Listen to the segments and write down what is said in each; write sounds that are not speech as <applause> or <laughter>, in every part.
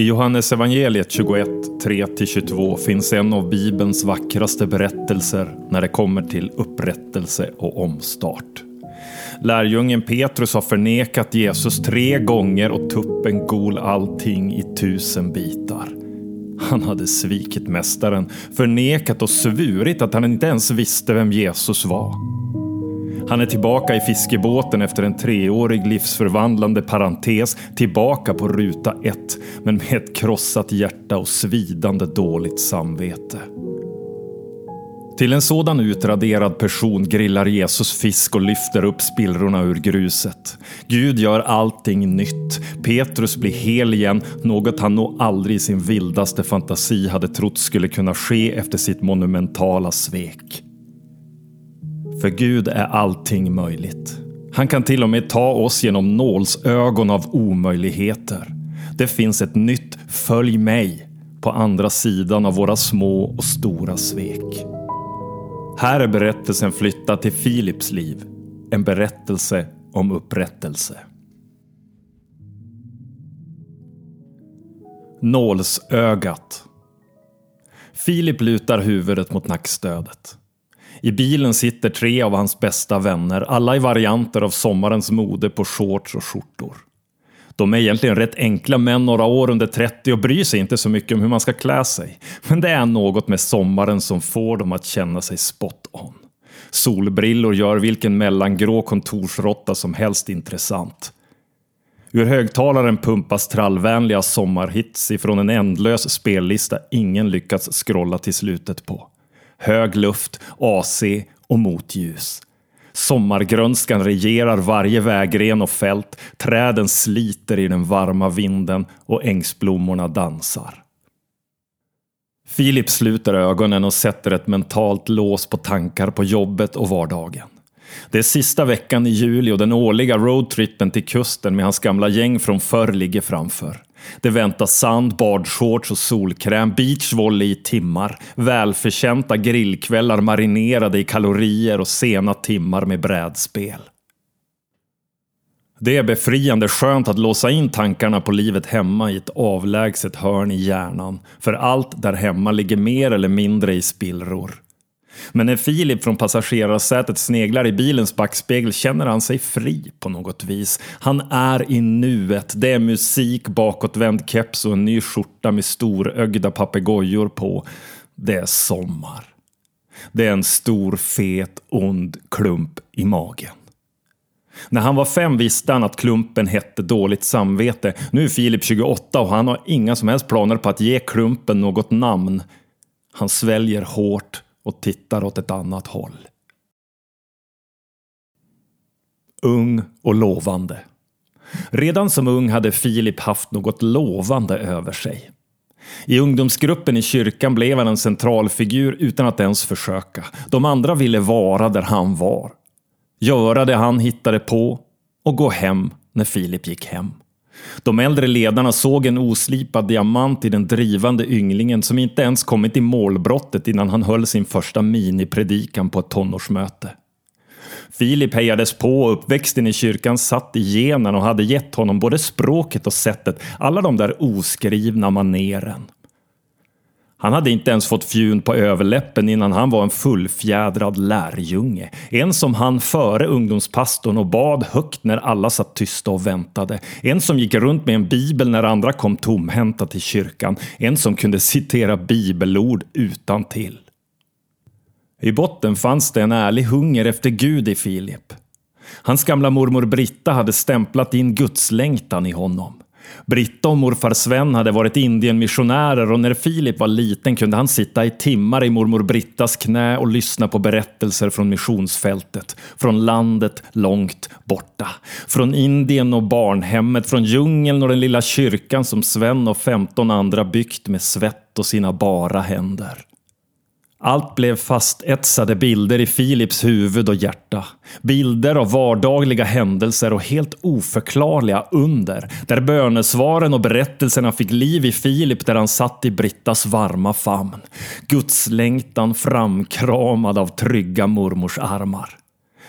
I Johannes evangeliet 21, 3-22 finns en av Bibelns vackraste berättelser när det kommer till upprättelse och omstart. Lärjungen Petrus har förnekat Jesus tre gånger och tuppen gol allting i tusen bitar. Han hade svikit mästaren, förnekat och svurit att han inte ens visste vem Jesus var. Han är tillbaka i fiskebåten efter en treårig livsförvandlande parentes, tillbaka på ruta ett, men med ett krossat hjärta och svidande dåligt samvete. Till en sådan utraderad person grillar Jesus fisk och lyfter upp spillrorna ur gruset. Gud gör allting nytt. Petrus blir hel igen, något han nog aldrig i sin vildaste fantasi hade trott skulle kunna ske efter sitt monumentala svek. För Gud är allting möjligt. Han kan till och med ta oss genom nålsögon av omöjligheter. Det finns ett nytt Följ mig på andra sidan av våra små och stora svek. Här är berättelsen flyttad till Filips liv. En berättelse om upprättelse. Nålsögat. Filip lutar huvudet mot nackstödet. I bilen sitter tre av hans bästa vänner, alla i varianter av sommarens mode på shorts och skjortor. De är egentligen rätt enkla män några år under 30 och bryr sig inte så mycket om hur man ska klä sig. Men det är något med sommaren som får dem att känna sig spot on. Solbrillor gör vilken mellangrå kontorsrotta som helst intressant. Ur högtalaren pumpas trallvänliga sommarhits ifrån en ändlös spellista ingen lyckats scrolla till slutet på. Hög luft, AC och motljus. Sommargrönskan regerar varje vägren och fält, träden sliter i den varma vinden och ängsblommorna dansar. Filip sluter ögonen och sätter ett mentalt lås på tankar på jobbet och vardagen. Det är sista veckan i juli och den årliga roadtrippen till kusten med hans gamla gäng från förr ligger framför. Det väntar sand, badshorts och solkräm, beachvolley i timmar, välförtjänta grillkvällar marinerade i kalorier och sena timmar med brädspel. Det är befriande skönt att låsa in tankarna på livet hemma i ett avlägset hörn i hjärnan, för allt där hemma ligger mer eller mindre i spillror. Men när Filip från passagerarsätet sneglar i bilens backspegel känner han sig fri på något vis. Han är i nuet. Det är musik, bakåtvänd keps och en ny skjorta med storögda papegojor på. Det är sommar. Det är en stor, fet, ond klump i magen. När han var fem visste han att klumpen hette dåligt samvete. Nu är Filip 28 och han har inga som helst planer på att ge klumpen något namn. Han sväljer hårt och tittar åt ett annat håll. Ung och lovande. Redan som ung hade Filip haft något lovande över sig. I ungdomsgruppen i kyrkan blev han en centralfigur utan att ens försöka. De andra ville vara där han var. Göra det han hittade på och gå hem när Filip gick hem. De äldre ledarna såg en oslipad diamant i den drivande ynglingen som inte ens kommit i målbrottet innan han höll sin första minipredikan på ett tonårsmöte. Filip hejades på och uppväxten i kyrkan satt i genen och hade gett honom både språket och sättet, alla de där oskrivna maneren. Han hade inte ens fått fjun på överläppen innan han var en fullfjädrad lärjunge. En som han före ungdomspastorn och bad högt när alla satt tysta och väntade. En som gick runt med en bibel när andra kom tomhänta till kyrkan. En som kunde citera bibelord utan till. I botten fanns det en ärlig hunger efter Gud i Filip. Hans gamla mormor Britta hade stämplat in gudslängtan i honom. Britta och morfar Sven hade varit Indienmissionärer och när Filip var liten kunde han sitta i timmar i mormor Brittas knä och lyssna på berättelser från missionsfältet, från landet långt borta, från Indien och barnhemmet, från djungeln och den lilla kyrkan som Sven och 15 andra byggt med svett och sina bara händer. Allt blev fastetsade bilder i Philips huvud och hjärta. Bilder av vardagliga händelser och helt oförklarliga under. Där bönesvaren och berättelserna fick liv i Filip där han satt i Brittas varma famn. Gudslängtan framkramad av trygga mormors armar.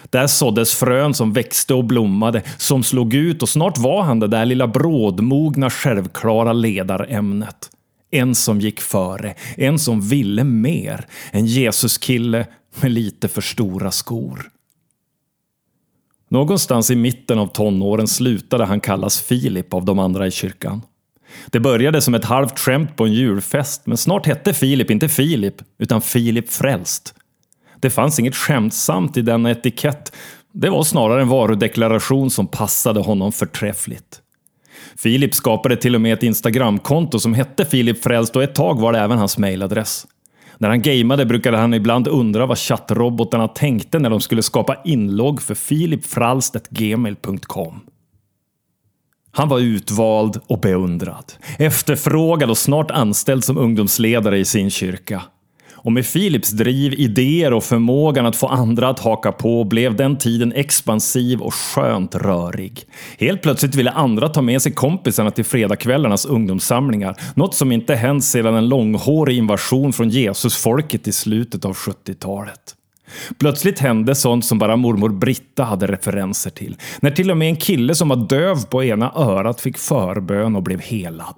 Där såddes frön som växte och blommade, som slog ut och snart var han det där lilla brådmogna, självklara ledarämnet. En som gick före, en som ville mer. En Jesuskille med lite för stora skor. Någonstans i mitten av tonåren slutade han kallas Filip av de andra i kyrkan. Det började som ett halvt skämt på en julfest, men snart hette Filip inte Filip, utan Filip Frälst. Det fanns inget skämtsamt i denna etikett. Det var snarare en varudeklaration som passade honom förträffligt. Filip skapade till och med ett Instagramkonto som hette Filip Frälst och ett tag var det även hans mailadress. När han gameade brukade han ibland undra vad chattrobotarna tänkte när de skulle skapa inlogg för FilipFralstetgmail.com. Han var utvald och beundrad, efterfrågad och snart anställd som ungdomsledare i sin kyrka. Och med Philips driv, idéer och förmågan att få andra att haka på blev den tiden expansiv och skönt rörig. Helt plötsligt ville andra ta med sig kompisarna till fredagskvällarnas ungdomssamlingar. Något som inte hänt sedan en långhårig invasion från Jesusfolket i slutet av 70-talet. Plötsligt hände sånt som bara mormor Britta hade referenser till. När till och med en kille som var döv på ena örat fick förbön och blev helad.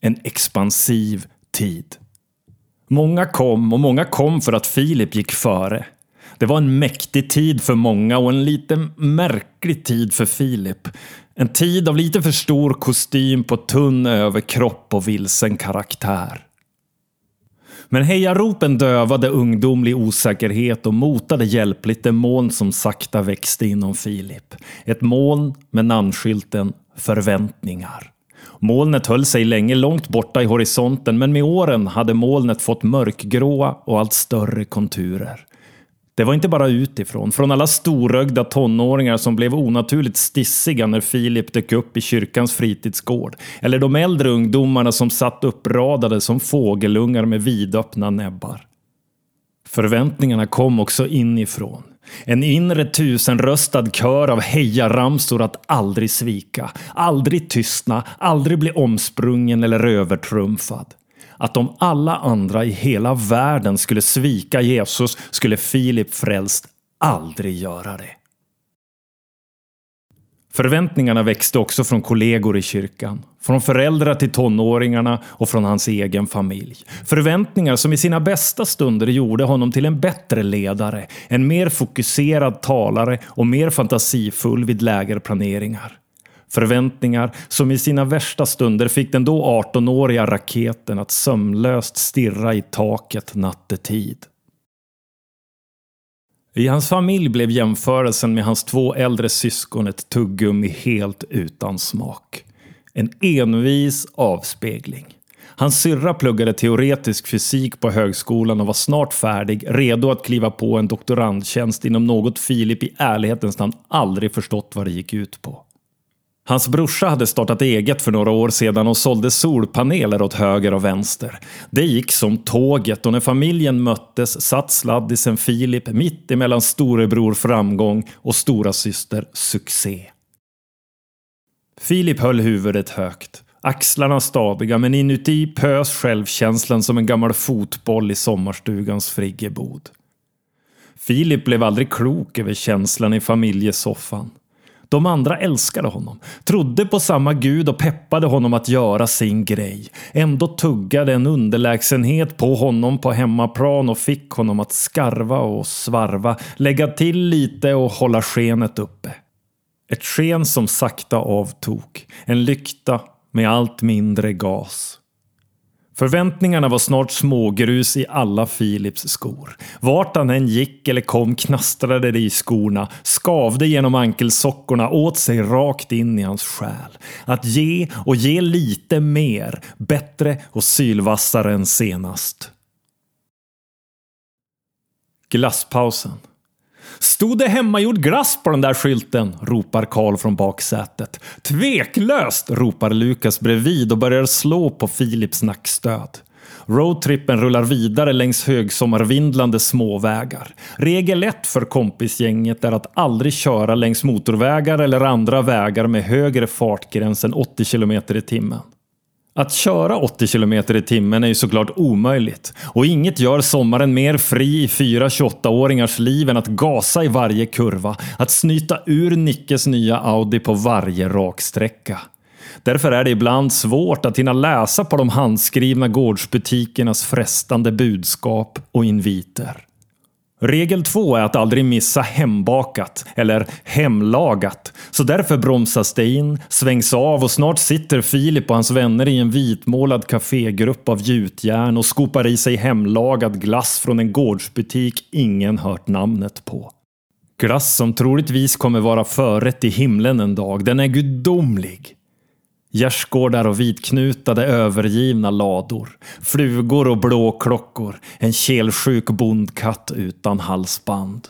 En expansiv tid. Många kom och många kom för att Filip gick före. Det var en mäktig tid för många och en lite märklig tid för Filip. En tid av lite för stor kostym på tunn överkropp och vilsen karaktär. Men hejaropen dövade ungdomlig osäkerhet och motade hjälpligt det moln som sakta växte inom Filip. Ett moln med namnskylten Förväntningar. Molnet höll sig länge långt borta i horisonten, men med åren hade molnet fått mörkgråa och allt större konturer. Det var inte bara utifrån, från alla storögda tonåringar som blev onaturligt stissiga när Filip dök upp i kyrkans fritidsgård, eller de äldre ungdomarna som satt uppradade som fågelungar med vidöppna näbbar. Förväntningarna kom också inifrån. En inre tusenröstad kör av hejaramsor att aldrig svika, aldrig tystna, aldrig bli omsprungen eller övertrumfad. Att om alla andra i hela världen skulle svika Jesus skulle Filip frälst aldrig göra det. Förväntningarna växte också från kollegor i kyrkan, från föräldrar till tonåringarna och från hans egen familj. Förväntningar som i sina bästa stunder gjorde honom till en bättre ledare, en mer fokuserad talare och mer fantasifull vid lägerplaneringar. Förväntningar som i sina värsta stunder fick den då 18-åriga raketen att sömnlöst stirra i taket nattetid. I hans familj blev jämförelsen med hans två äldre syskon ett tuggummi helt utan smak. En envis avspegling. Hans syrra pluggade teoretisk fysik på högskolan och var snart färdig, redo att kliva på en doktorandtjänst inom något Filip i ärlighetens namn aldrig förstått vad det gick ut på. Hans brorsa hade startat eget för några år sedan och sålde solpaneler åt höger och vänster. Det gick som tåget och när familjen möttes satt sladdisen Filip mitt emellan storebror framgång och stora syster succé. Filip höll huvudet högt, axlarna stadiga men inuti pös självkänslan som en gammal fotboll i sommarstugans friggebod. Filip blev aldrig klok över känslan i familjesoffan. De andra älskade honom, trodde på samma gud och peppade honom att göra sin grej. Ändå tuggade en underlägsenhet på honom på hemmaplan och fick honom att skarva och svarva, lägga till lite och hålla skenet uppe. Ett sken som sakta avtog, en lykta med allt mindre gas. Förväntningarna var snart smågrus i alla Philips skor. Vart han än gick eller kom knastrade det i skorna, skavde genom ankelsockorna, åt sig rakt in i hans själ. Att ge och ge lite mer, bättre och sylvassare än senast. Glasspausen. Stod det hemmagjord glass på den där skylten? ropar Karl från baksätet. Tveklöst! ropar Lukas bredvid och börjar slå på Filips nackstöd. Roadtrippen rullar vidare längs högsommarvindlande småvägar. Regel ett för kompisgänget är att aldrig köra längs motorvägar eller andra vägar med högre fartgräns än 80 km i timmen. Att köra 80 km i timmen är ju såklart omöjligt och inget gör sommaren mer fri i fyra 28-åringars liv än att gasa i varje kurva, att snyta ur Nickes nya Audi på varje raksträcka. Därför är det ibland svårt att hinna läsa på de handskrivna gårdsbutikernas frestande budskap och inviter. Regel två är att aldrig missa hembakat eller hemlagat. Så därför bromsas det in, svängs av och snart sitter Filip och hans vänner i en vitmålad kafégrupp av gjutjärn och skopar i sig hemlagad glass från en gårdsbutik ingen hört namnet på. Glass som troligtvis kommer vara förrätt i himlen en dag. Den är gudomlig. Gärdsgårdar och vitknutade övergivna lador. Flugor och blåklockor. En kelsjuk bondkatt utan halsband.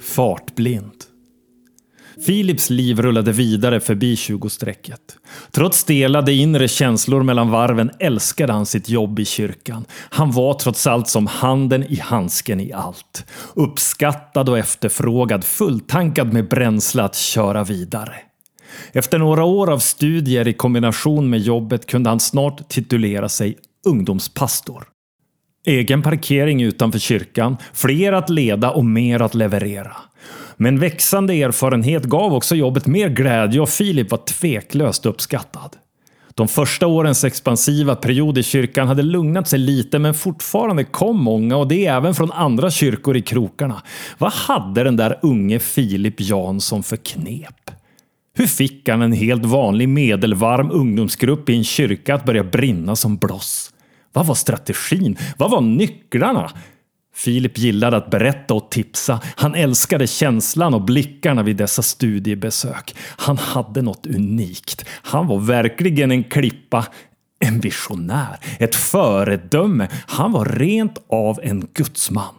Fartblind. Philips liv rullade vidare förbi 20-strecket. Trots delade inre känslor mellan varven älskade han sitt jobb i kyrkan. Han var trots allt som handen i handsken i allt. Uppskattad och efterfrågad, fulltankad med bränsle att köra vidare. Efter några år av studier i kombination med jobbet kunde han snart titulera sig ungdomspastor. Egen parkering utanför kyrkan, fler att leda och mer att leverera. Men växande erfarenhet gav också jobbet mer glädje och Filip var tveklöst uppskattad. De första årens expansiva period i kyrkan hade lugnat sig lite men fortfarande kom många och det även från andra kyrkor i krokarna. Vad hade den där unge Filip Jansson för knep? Hur fick han en helt vanlig medelvarm ungdomsgrupp i en kyrka att börja brinna som bloss? Vad var strategin? Vad var nycklarna? Filip gillade att berätta och tipsa. Han älskade känslan och blickarna vid dessa studiebesök. Han hade något unikt. Han var verkligen en klippa. En visionär. Ett föredöme. Han var rent av en gudsman.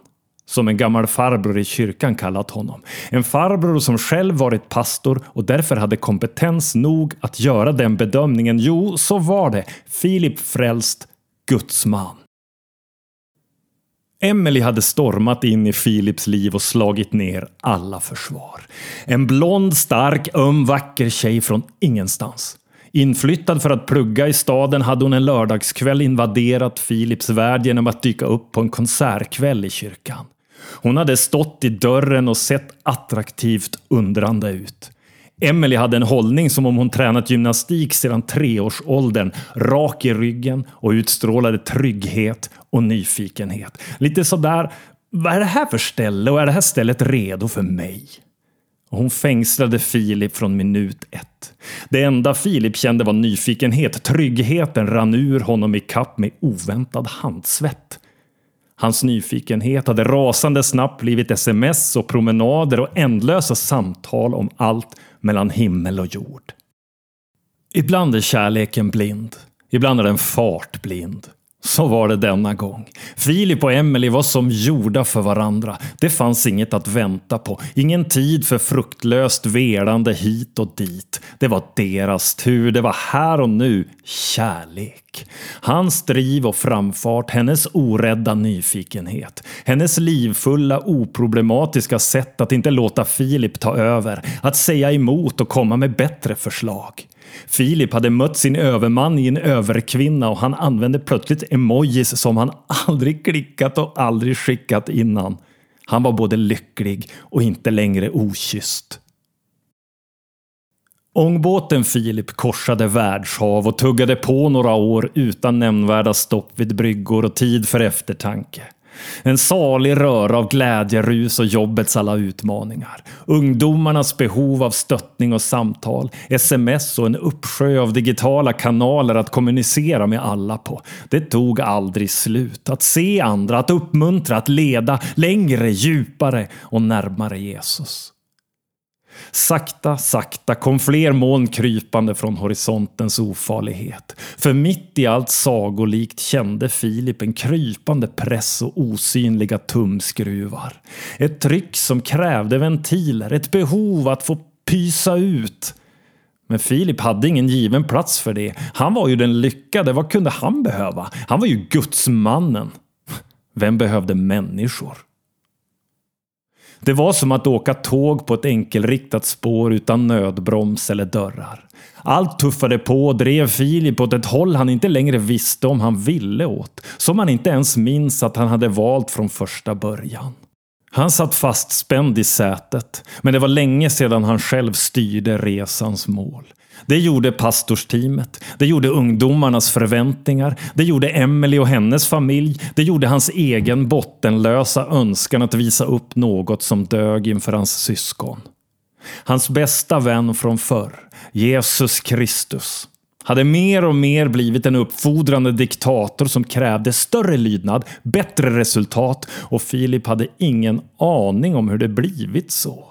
Som en gammal farbror i kyrkan kallat honom. En farbror som själv varit pastor och därför hade kompetens nog att göra den bedömningen. Jo, så var det. Filip frälst, gudsman. Emily hade stormat in i Philips liv och slagit ner alla försvar. En blond, stark, öm, vacker tjej från ingenstans. Inflyttad för att plugga i staden hade hon en lördagskväll invaderat Philips värld genom att dyka upp på en konsertkväll i kyrkan. Hon hade stått i dörren och sett attraktivt undrande ut. Emily hade en hållning som om hon tränat gymnastik sedan treårsåldern. Rak i ryggen och utstrålade trygghet och nyfikenhet. Lite sådär, vad är det här för ställe och är det här stället redo för mig? hon fängslade Filip från minut ett. Det enda Filip kände var nyfikenhet. Tryggheten rann ur honom i kapp med oväntad handsvett. Hans nyfikenhet hade rasande snabbt blivit sms och promenader och ändlösa samtal om allt mellan himmel och jord. Ibland är kärleken blind. Ibland är den fartblind. Så var det denna gång. Filip och Emily var som gjorda för varandra. Det fanns inget att vänta på. Ingen tid för fruktlöst velande hit och dit. Det var deras tur. Det var här och nu. Kärlek. Hans driv och framfart, hennes orädda nyfikenhet. Hennes livfulla, oproblematiska sätt att inte låta Filip ta över. Att säga emot och komma med bättre förslag. Filip hade mött sin överman i en överkvinna och han använde plötsligt emojis som han aldrig klickat och aldrig skickat innan. Han var både lycklig och inte längre okysst. Ångbåten Filip korsade världshav och tuggade på några år utan nämnvärda stopp vid bryggor och tid för eftertanke. En salig röra av glädjerus och jobbets alla utmaningar. Ungdomarnas behov av stöttning och samtal. Sms och en uppsjö av digitala kanaler att kommunicera med alla på. Det tog aldrig slut. Att se andra, att uppmuntra, att leda längre, djupare och närmare Jesus. Sakta, sakta kom fler moln krypande från horisontens ofarlighet. För mitt i allt sagolikt kände Filip en krypande press och osynliga tumskruvar. Ett tryck som krävde ventiler, ett behov att få pysa ut. Men Filip hade ingen given plats för det. Han var ju den lyckade. Vad kunde han behöva? Han var ju gudsmannen. Vem behövde människor? Det var som att åka tåg på ett enkelriktat spår utan nödbroms eller dörrar. Allt tuffade på och drev Filip åt ett håll han inte längre visste om han ville åt. Som han inte ens minns att han hade valt från första början. Han satt fastspänd i sätet, men det var länge sedan han själv styrde resans mål. Det gjorde pastorsteamet, det gjorde ungdomarnas förväntningar, det gjorde Emily och hennes familj, det gjorde hans egen bottenlösa önskan att visa upp något som dög inför hans syskon. Hans bästa vän från förr, Jesus Kristus, hade mer och mer blivit en uppfordrande diktator som krävde större lydnad, bättre resultat och Filip hade ingen aning om hur det blivit så.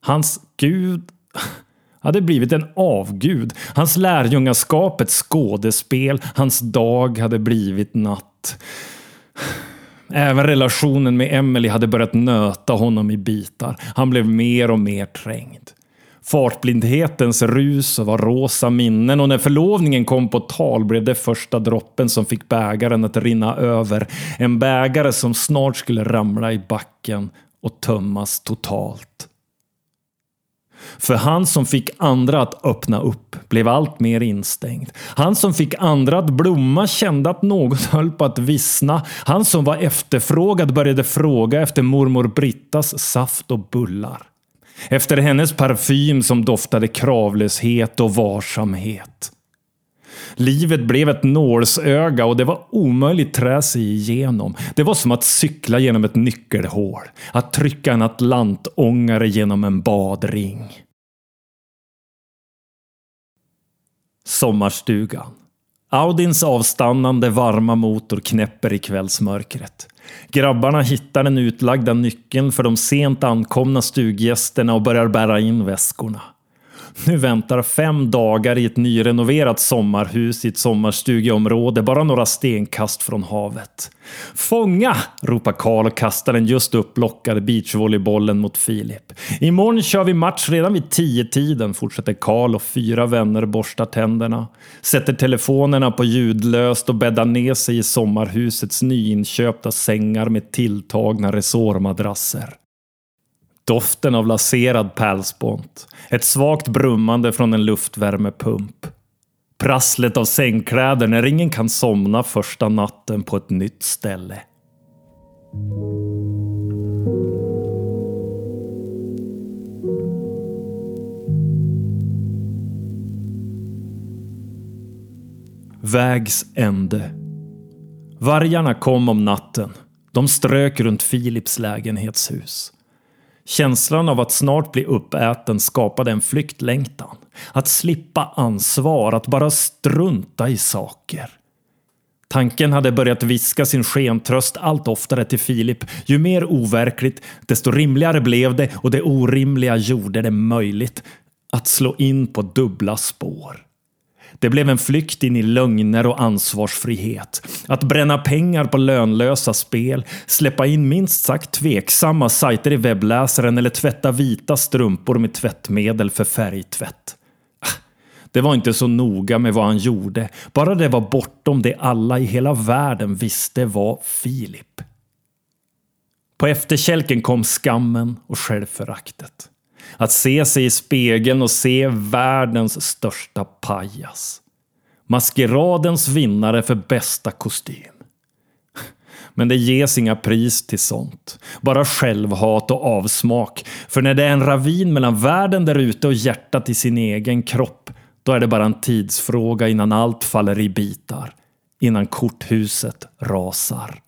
Hans Gud <laughs> hade blivit en avgud. Hans lärjungaskap ett skådespel. Hans dag hade blivit natt. <sighs> Även relationen med Emily hade börjat nöta honom i bitar. Han blev mer och mer trängd. Fartblindhetens rus var rosa minnen och när förlovningen kom på tal blev det första droppen som fick bägaren att rinna över. En bägare som snart skulle ramla i backen och tömmas totalt. För han som fick andra att öppna upp blev allt mer instängd. Han som fick andra att blomma kände att något <laughs> höll på att vissna. Han som var efterfrågad började fråga efter mormor Brittas saft och bullar. Efter hennes parfym som doftade kravlöshet och varsamhet. Livet blev ett nålsöga och det var omöjligt trä sig igenom. Det var som att cykla genom ett nyckelhål. Att trycka en atlantångare genom en badring. Sommarstugan. Audins avstannande varma motor knäpper i kvällsmörkret. Grabbarna hittar den utlagda nyckeln för de sent ankomna stuggästerna och börjar bära in väskorna. Nu väntar fem dagar i ett nyrenoverat sommarhus i ett sommarstugeområde bara några stenkast från havet. Fånga! ropar Karl och kastar den just upplockade beachvolleybollen mot Filip. Imorgon kör vi match redan vid tio tiden fortsätter Karl och fyra vänner borstar tänderna. Sätter telefonerna på ljudlöst och bäddar ner sig i sommarhusets nyinköpta sängar med tilltagna resårmadrasser. Doften av laserad pärlspont. Ett svagt brummande från en luftvärmepump. Prasslet av sängkläder när ingen kan somna första natten på ett nytt ställe. Vägs ände. Vargarna kom om natten. De strök runt Philips lägenhetshus. Känslan av att snart bli uppäten skapade en flyktlängtan. Att slippa ansvar, att bara strunta i saker. Tanken hade börjat viska sin skentröst allt oftare till Filip. Ju mer overkligt, desto rimligare blev det och det orimliga gjorde det möjligt att slå in på dubbla spår. Det blev en flykt in i lögner och ansvarsfrihet. Att bränna pengar på lönlösa spel, släppa in minst sagt tveksamma sajter i webbläsaren eller tvätta vita strumpor med tvättmedel för färgtvätt. Ah, det var inte så noga med vad han gjorde, bara det var bortom det alla i hela världen visste var Filip. På efterkälken kom skammen och självföraktet. Att se sig i spegeln och se världens största pajas. Maskeradens vinnare för bästa kostym. <laughs> Men det ges inga pris till sånt. Bara självhat och avsmak. För när det är en ravin mellan världen där ute och hjärtat i sin egen kropp, då är det bara en tidsfråga innan allt faller i bitar. Innan korthuset rasar.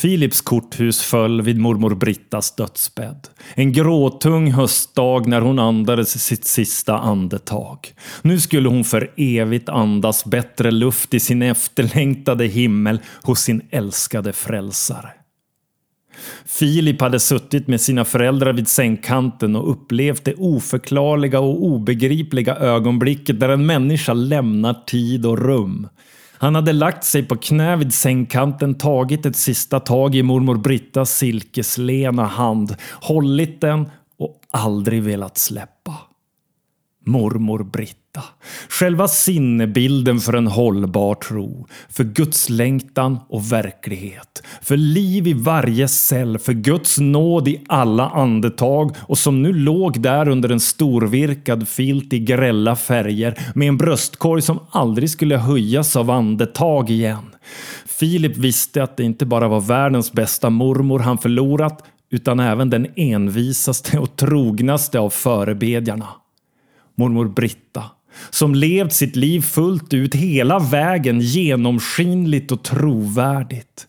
Philips korthus föll vid mormor Brittas dödsbädd. En gråtung höstdag när hon andades sitt sista andetag. Nu skulle hon för evigt andas bättre luft i sin efterlängtade himmel hos sin älskade frälsare. Filip hade suttit med sina föräldrar vid sängkanten och upplevt det oförklarliga och obegripliga ögonblicket där en människa lämnar tid och rum. Han hade lagt sig på knä vid sängkanten, tagit ett sista tag i mormor Brittas silkeslena hand, hållit den och aldrig velat släppa. Mormor Britta. Själva sinnebilden för en hållbar tro. För Guds längtan och verklighet. För liv i varje cell. För Guds nåd i alla andetag. Och som nu låg där under en storvirkad filt i grälla färger. Med en bröstkorg som aldrig skulle höjas av andetag igen. Filip visste att det inte bara var världens bästa mormor han förlorat. Utan även den envisaste och trognaste av förebedjarna mormor Britta, som levt sitt liv fullt ut hela vägen genomskinligt och trovärdigt.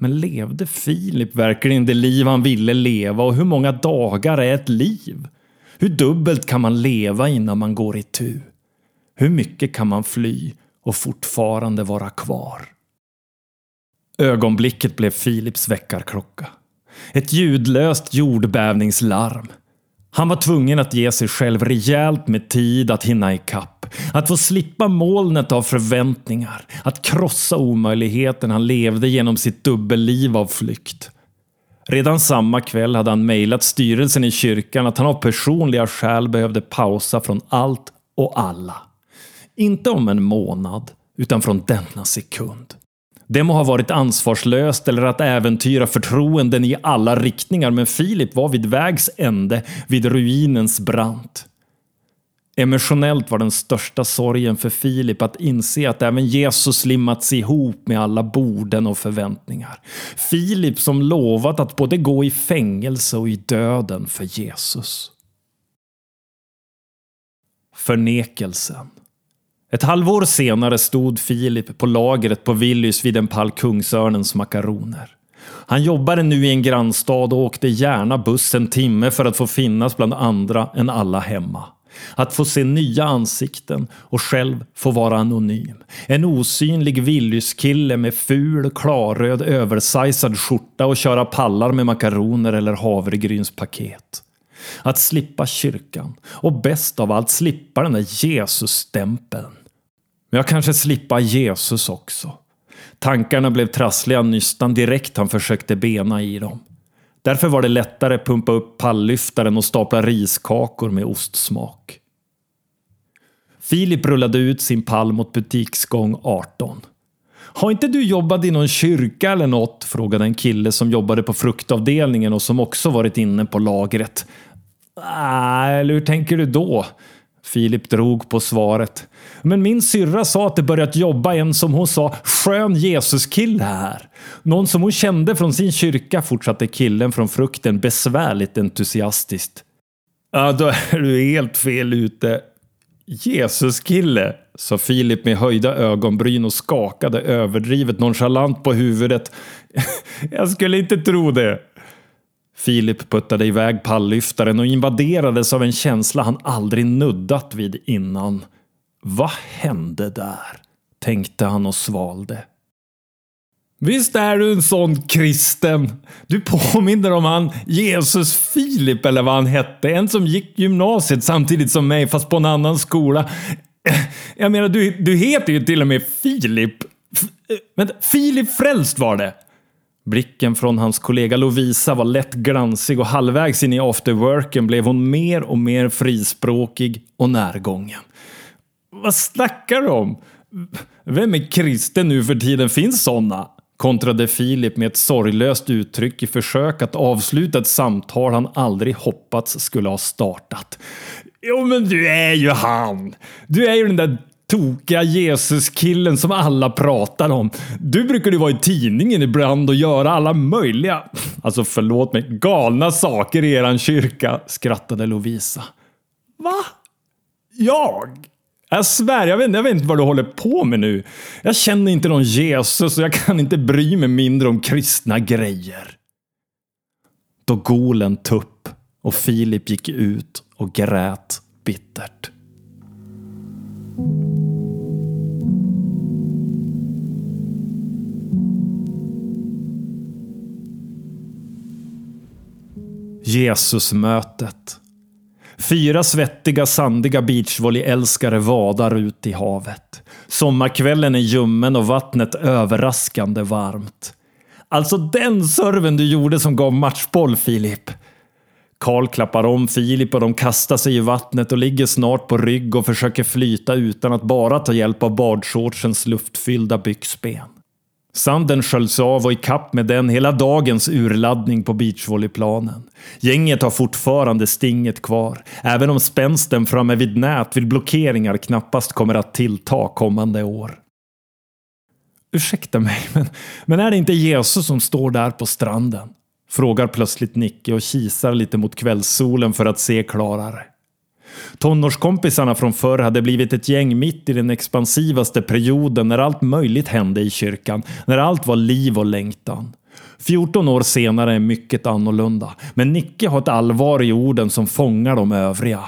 Men levde Filip verkligen det liv han ville leva och hur många dagar är ett liv? Hur dubbelt kan man leva innan man går i tu? Hur mycket kan man fly och fortfarande vara kvar? Ögonblicket blev Filips väckarklocka. Ett ljudlöst jordbävningslarm. Han var tvungen att ge sig själv rejält med tid att hinna ikapp. Att få slippa molnet av förväntningar. Att krossa omöjligheten han levde genom sitt dubbelliv av flykt. Redan samma kväll hade han mejlat styrelsen i kyrkan att han av personliga skäl behövde pausa från allt och alla. Inte om en månad, utan från denna sekund. Det må ha varit ansvarslöst eller att äventyra förtroenden i alla riktningar, men Filip var vid vägs ände, vid ruinens brant. Emotionellt var den största sorgen för Filip att inse att även Jesus limmats ihop med alla borden och förväntningar. Filip som lovat att både gå i fängelse och i döden för Jesus. Förnekelsen. Ett halvår senare stod Filip på lagret på Willys vid en pall Kungsörnens makaroner. Han jobbade nu i en grannstad och åkte gärna buss en timme för att få finnas bland andra än alla hemma. Att få se nya ansikten och själv få vara anonym. En osynlig Willys-kille med ful, klarröd, översizad skjorta och köra pallar med makaroner eller havregrynspaket. Att slippa kyrkan och bäst av allt slippa den där Jesus-stämpeln. Men jag kanske slippa Jesus också. Tankarna blev trassliga nystan direkt han försökte bena i dem. Därför var det lättare att pumpa upp palllyftaren och stapla riskakor med ostsmak. Filip rullade ut sin pall mot butiksgång 18. Har inte du jobbat i någon kyrka eller något? frågade en kille som jobbade på fruktavdelningen och som också varit inne på lagret. Nej, eller hur tänker du då? Filip drog på svaret. Men min syrra sa att det börjat jobba en som hon sa skön Jesuskille här. Någon som hon kände från sin kyrka, fortsatte killen från frukten besvärligt entusiastiskt. Ja, då är du helt fel ute. Jesuskille, sa Filip med höjda ögonbryn och skakade överdrivet nonchalant på huvudet. <laughs> Jag skulle inte tro det. Filip puttade iväg pallyftaren och invaderades av en känsla han aldrig nuddat vid innan. Vad hände där? tänkte han och svalde. Visst är du en sån kristen? Du påminner om han Jesus Filip eller vad han hette. En som gick gymnasiet samtidigt som mig fast på en annan skola. Jag menar, du, du heter ju till och med Filip. Eh, vänta, Filip Frälst var det. Blicken från hans kollega Lovisa var lätt glansig och halvvägs in i afterworken blev hon mer och mer frispråkig och närgången. Vad snackar du om? Vem är kristen nu för tiden? Finns sådana? kontrade Filip med ett sorglöst uttryck i försök att avsluta ett samtal han aldrig hoppats skulle ha startat. Jo, men du är ju han! Du är ju den där tokiga Jesus-killen som alla pratar om. Du brukar ju vara i tidningen ibland och göra alla möjliga, alltså förlåt mig, galna saker i eran kyrka, skrattade Lovisa. Va? Jag? Jag svär, jag vet, jag vet inte vad du håller på med nu. Jag känner inte någon Jesus och jag kan inte bry mig mindre om kristna grejer. Då golen tupp och Filip gick ut och grät bittert. Jesusmötet. Fyra svettiga, sandiga beachvolleyälskare vadar ut i havet. Sommarkvällen är ljummen och vattnet överraskande varmt. Alltså den serven du gjorde som gav matchboll, Filip. Karl klappar om Filip och de kastar sig i vattnet och ligger snart på rygg och försöker flyta utan att bara ta hjälp av badshortsens luftfyllda byxben. Sanden sköljs av och i kapp med den hela dagens urladdning på beachvolleyplanen. Gänget har fortfarande stinget kvar, även om spänsten framme vid nät vid blockeringar knappast kommer att tillta kommande år. Ursäkta mig, men, men är det inte Jesus som står där på stranden? Frågar plötsligt Nicke och kisar lite mot kvällssolen för att se klarare. Tonårskompisarna från förr hade blivit ett gäng mitt i den expansivaste perioden när allt möjligt hände i kyrkan, när allt var liv och längtan. 14 år senare är mycket annorlunda, men Nicke har ett allvar i orden som fångar de övriga.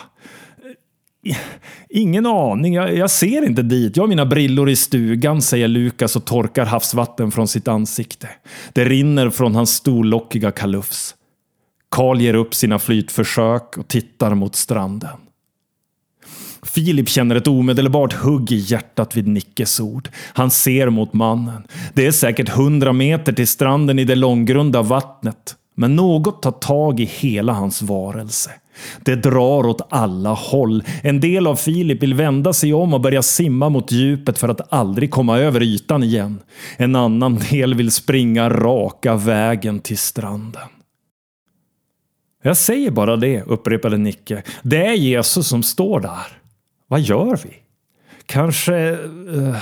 Ingen aning, jag, jag, ser inte dit. Jag har mina brillor i stugan, säger Lukas och torkar havsvatten från sitt ansikte. Det rinner från hans storlockiga kalufs. Karl ger upp sina flytförsök och tittar mot stranden. Filip känner ett omedelbart hugg i hjärtat vid Nickes ord. Han ser mot mannen. Det är säkert hundra meter till stranden i det långgrunda vattnet. Men något tar tag i hela hans varelse. Det drar åt alla håll. En del av Filip vill vända sig om och börja simma mot djupet för att aldrig komma över ytan igen. En annan del vill springa raka vägen till stranden. Jag säger bara det, upprepade Nicke. Det är Jesus som står där. Vad gör vi? Kanske uh,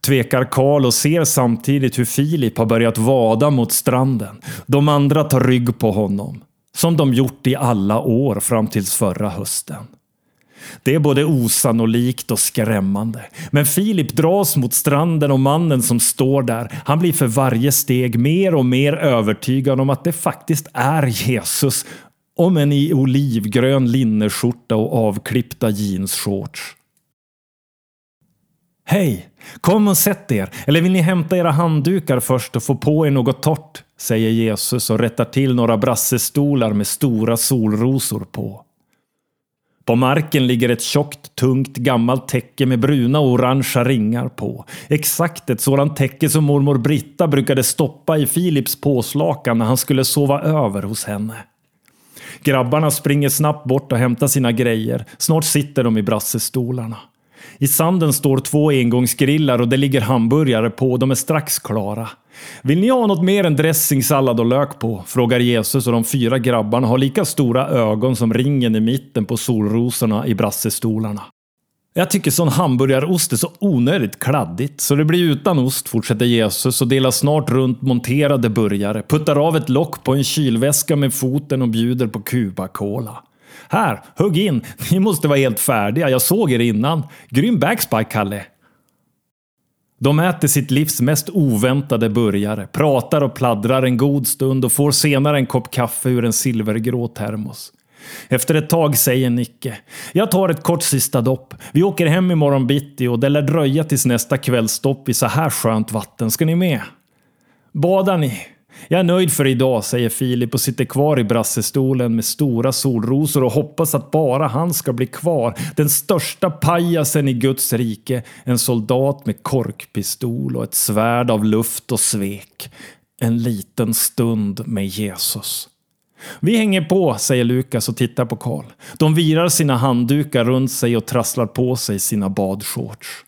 tvekar Karl och ser samtidigt hur Filip har börjat vada mot stranden. De andra tar rygg på honom. Som de gjort i alla år fram tills förra hösten. Det är både osannolikt och skrämmande. Men Filip dras mot stranden och mannen som står där. Han blir för varje steg mer och mer övertygad om att det faktiskt är Jesus om än i olivgrön linneskjorta och avklippta jeansshorts. Hej! Kom och sätt er, eller vill ni hämta era handdukar först och få på er något torrt? säger Jesus och rättar till några brassestolar med stora solrosor på. På marken ligger ett tjockt, tungt, gammalt täcke med bruna och orangea ringar på. Exakt ett sådant täcke som mormor Britta brukade stoppa i Filips påslakan när han skulle sova över hos henne. Grabbarna springer snabbt bort och hämtar sina grejer. Snart sitter de i brassestolarna. I sanden står två engångsgrillar och det ligger hamburgare på. De är strax klara. Vill ni ha något mer än dressing, sallad och lök på? Frågar Jesus och de fyra grabbarna har lika stora ögon som ringen i mitten på solrosorna i brassestolarna. Jag tycker sån hamburgarost är så onödigt kladdigt, så det blir utan ost, fortsätter Jesus och delar snart runt monterade burgare, puttar av ett lock på en kylväska med foten och bjuder på Cuba-Cola. Här, hugg in! <laughs> Ni måste vara helt färdiga, jag såg er innan. Grym backspike, Kalle! De äter sitt livs mest oväntade burgare, pratar och pladdrar en god stund och får senare en kopp kaffe ur en silvergrå termos. Efter ett tag säger Nicke. Jag tar ett kort sista dopp. Vi åker hem imorgon bitti och det lär dröja tills nästa kvällstopp i så här skönt vatten. Ska ni med? Badar ni? Jag är nöjd för idag, säger Filip och sitter kvar i brassestolen med stora solrosor och hoppas att bara han ska bli kvar. Den största pajasen i Guds rike. En soldat med korkpistol och ett svärd av luft och svek. En liten stund med Jesus. Vi hänger på, säger Lukas och tittar på Karl. De virar sina handdukar runt sig och trasslar på sig sina badshorts.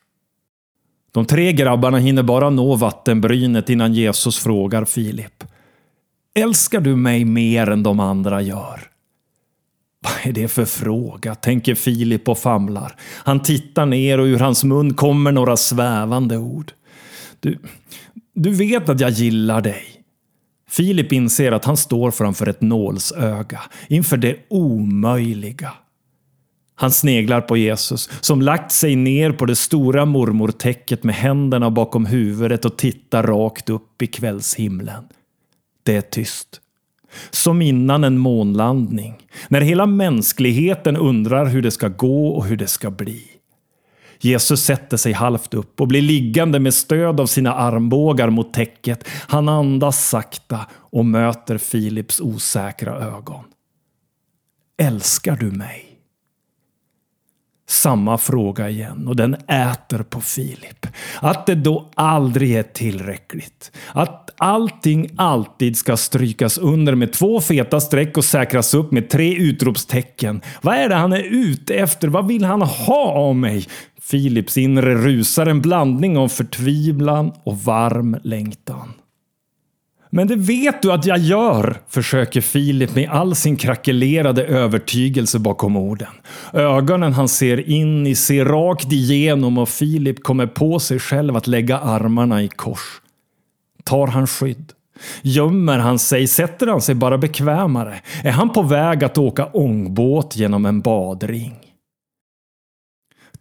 De tre grabbarna hinner bara nå vattenbrynet innan Jesus frågar Filip. Älskar du mig mer än de andra gör? Vad är det för fråga? tänker Filip och famlar. Han tittar ner och ur hans mun kommer några svävande ord. Du, du vet att jag gillar dig. Filip inser att han står framför ett nålsöga, inför det omöjliga. Han sneglar på Jesus som lagt sig ner på det stora mormortäcket med händerna bakom huvudet och tittar rakt upp i kvällshimlen. Det är tyst. Som innan en månlandning, när hela mänskligheten undrar hur det ska gå och hur det ska bli. Jesus sätter sig halvt upp och blir liggande med stöd av sina armbågar mot täcket. Han andas sakta och möter Filips osäkra ögon. Älskar du mig? Samma fråga igen och den äter på Filip. Att det då aldrig är tillräckligt. Att allting alltid ska strykas under med två feta streck och säkras upp med tre utropstecken. Vad är det han är ute efter? Vad vill han ha av mig? Filips inre rusar en blandning av förtvivlan och varm längtan. Men det vet du att jag gör, försöker Filip med all sin krackelerade övertygelse bakom orden. Ögonen han ser in i ser rakt igenom och Filip kommer på sig själv att lägga armarna i kors. Tar han skydd? Gömmer han sig? Sätter han sig bara bekvämare? Är han på väg att åka ångbåt genom en badring?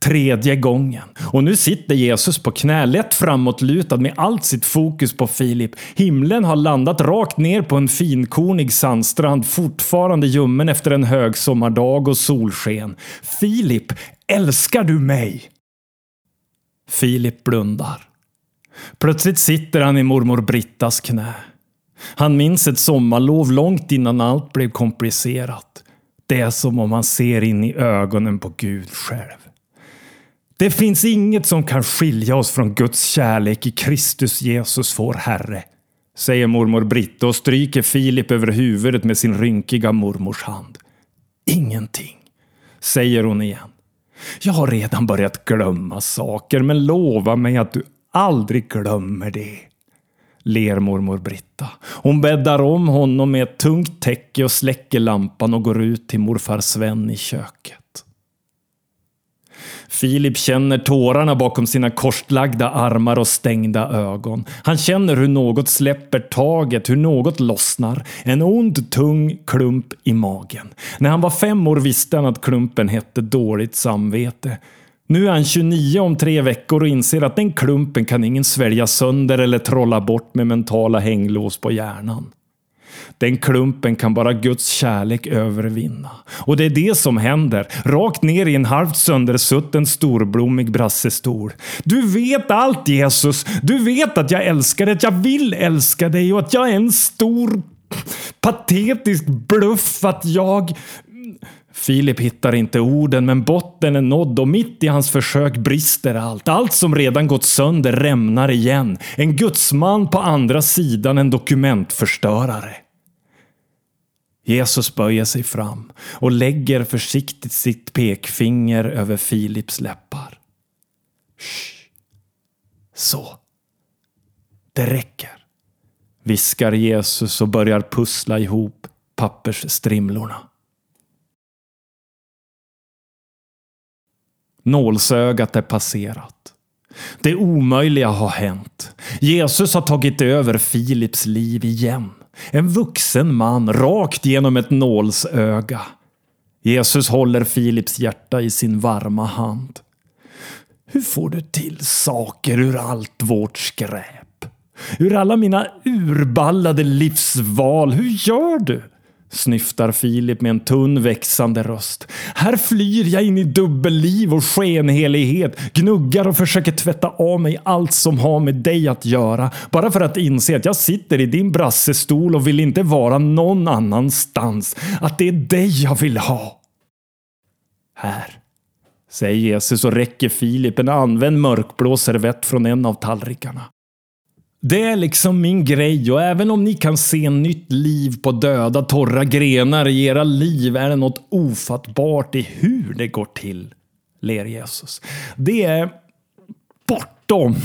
Tredje gången. Och nu sitter Jesus på knä, lätt framåtlutad med allt sitt fokus på Filip. Himlen har landat rakt ner på en finkornig sandstrand, fortfarande ljummen efter en högsommardag och solsken. Filip, älskar du mig? Filip blundar. Plötsligt sitter han i mormor Brittas knä. Han minns ett sommarlov långt innan allt blev komplicerat. Det är som om han ser in i ögonen på Gud själv. Det finns inget som kan skilja oss från Guds kärlek i Kristus Jesus vår Herre, säger mormor Britta och stryker Filip över huvudet med sin rynkiga mormors hand. Ingenting, säger hon igen. Jag har redan börjat glömma saker, men lova mig att du aldrig glömmer det. Ler mormor Britta. Hon bäddar om honom med ett tungt täcke och släcker lampan och går ut till morfar Sven i köket. Filip känner tårarna bakom sina korslagda armar och stängda ögon. Han känner hur något släpper taget, hur något lossnar. En ond, tung klump i magen. När han var fem år visste han att klumpen hette dåligt samvete. Nu är han 29 om tre veckor och inser att den klumpen kan ingen svälja sönder eller trolla bort med mentala hänglås på hjärnan. Den klumpen kan bara Guds kärlek övervinna. Och det är det som händer. Rakt ner i en halvt söndersutten storblommig brassestol. Du vet allt Jesus! Du vet att jag älskar dig, att jag vill älska dig och att jag är en stor patetisk bluff att jag... Filip hittar inte orden, men botten är nådd och mitt i hans försök brister allt. Allt som redan gått sönder rämnar igen. En gudsman på andra sidan en dokumentförstörare. Jesus böjer sig fram och lägger försiktigt sitt pekfinger över Filips läppar. Shh. Så. Det räcker, viskar Jesus och börjar pussla ihop pappersstrimlorna. Nålsögat är passerat. Det omöjliga har hänt. Jesus har tagit över Filips liv igen. En vuxen man rakt genom ett nålsöga. Jesus håller Filips hjärta i sin varma hand. Hur får du till saker ur allt vårt skräp? Ur alla mina urballade livsval, hur gör du? Snyftar Filip med en tunn växande röst. Här flyr jag in i dubbelliv och skenhelighet, gnuggar och försöker tvätta av mig allt som har med dig att göra, bara för att inse att jag sitter i din brassestol och vill inte vara någon annanstans, att det är dig jag vill ha. Här, säger Jesus och räcker Filip en använd mörkblå servett från en av tallrikarna. Det är liksom min grej och även om ni kan se nytt liv på döda torra grenar i era liv är det något ofattbart i hur det går till, ler Jesus. Det är bortom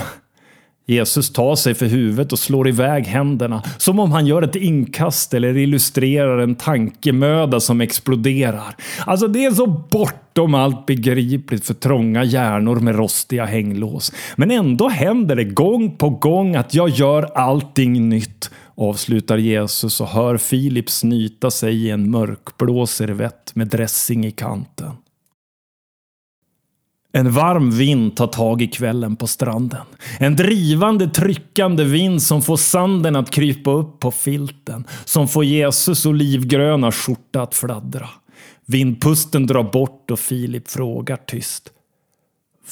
Jesus tar sig för huvudet och slår iväg händerna som om han gör ett inkast eller illustrerar en tankemöda som exploderar. Alltså det är så bortom allt begripligt för trånga hjärnor med rostiga hänglås. Men ändå händer det gång på gång att jag gör allting nytt avslutar Jesus och hör Filip snyta sig i en mörkblå servett med dressing i kanten. En varm vind tar tag i kvällen på stranden. En drivande, tryckande vind som får sanden att krypa upp på filten. Som får Jesus olivgröna skjorta att fladdra. Vindpusten drar bort och Filip frågar tyst.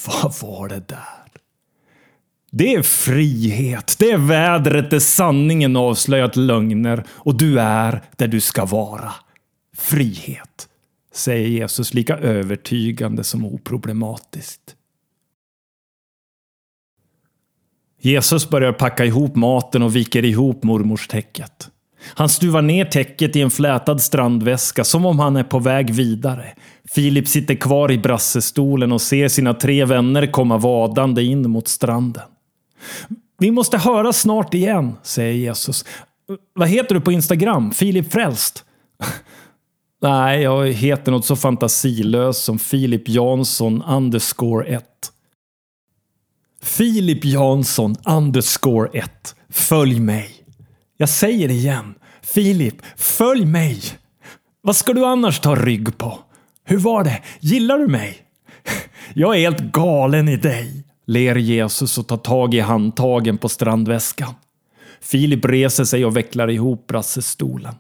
Vad var det där? Det är frihet, det är vädret där sanningen avslöjat lögner och du är där du ska vara. Frihet, säger Jesus lika övertygande som oproblematiskt. Jesus börjar packa ihop maten och viker ihop mormors täcket. Han stuvar ner täcket i en flätad strandväska som om han är på väg vidare. Filip sitter kvar i brassestolen och ser sina tre vänner komma vadande in mot stranden. Vi måste höra snart igen, säger Jesus. Vad heter du på Instagram? Filip Frälst? Nej, jag heter något så fantasilöst som Filip Jansson underscore 1. Filip Jansson underscore 1. Följ mig. Jag säger det igen. Filip, följ mig! Vad ska du annars ta rygg på? Hur var det? Gillar du mig? <laughs> Jag är helt galen i dig, ler Jesus och tar tag i handtagen på strandväskan. Filip reser sig och vecklar ihop brassestolen.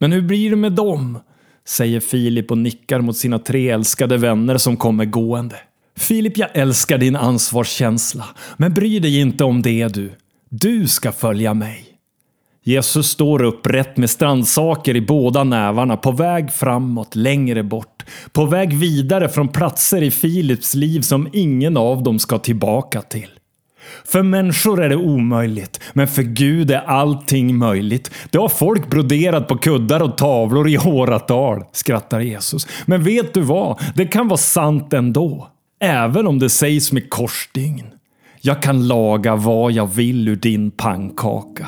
Men hur blir det med dem? säger Filip och nickar mot sina tre älskade vänner som kommer gående. Filip, jag älskar din ansvarskänsla, men bry dig inte om det du. Du ska följa mig. Jesus står upprätt med strandsaker i båda nävarna, på väg framåt, längre bort. På väg vidare från platser i Filips liv som ingen av dem ska tillbaka till. För människor är det omöjligt, men för Gud är allting möjligt. Det har folk broderat på kuddar och tavlor i åratal, skrattar Jesus. Men vet du vad? Det kan vara sant ändå. Även om det sägs med korsstygn. Jag kan laga vad jag vill ur din pannkaka.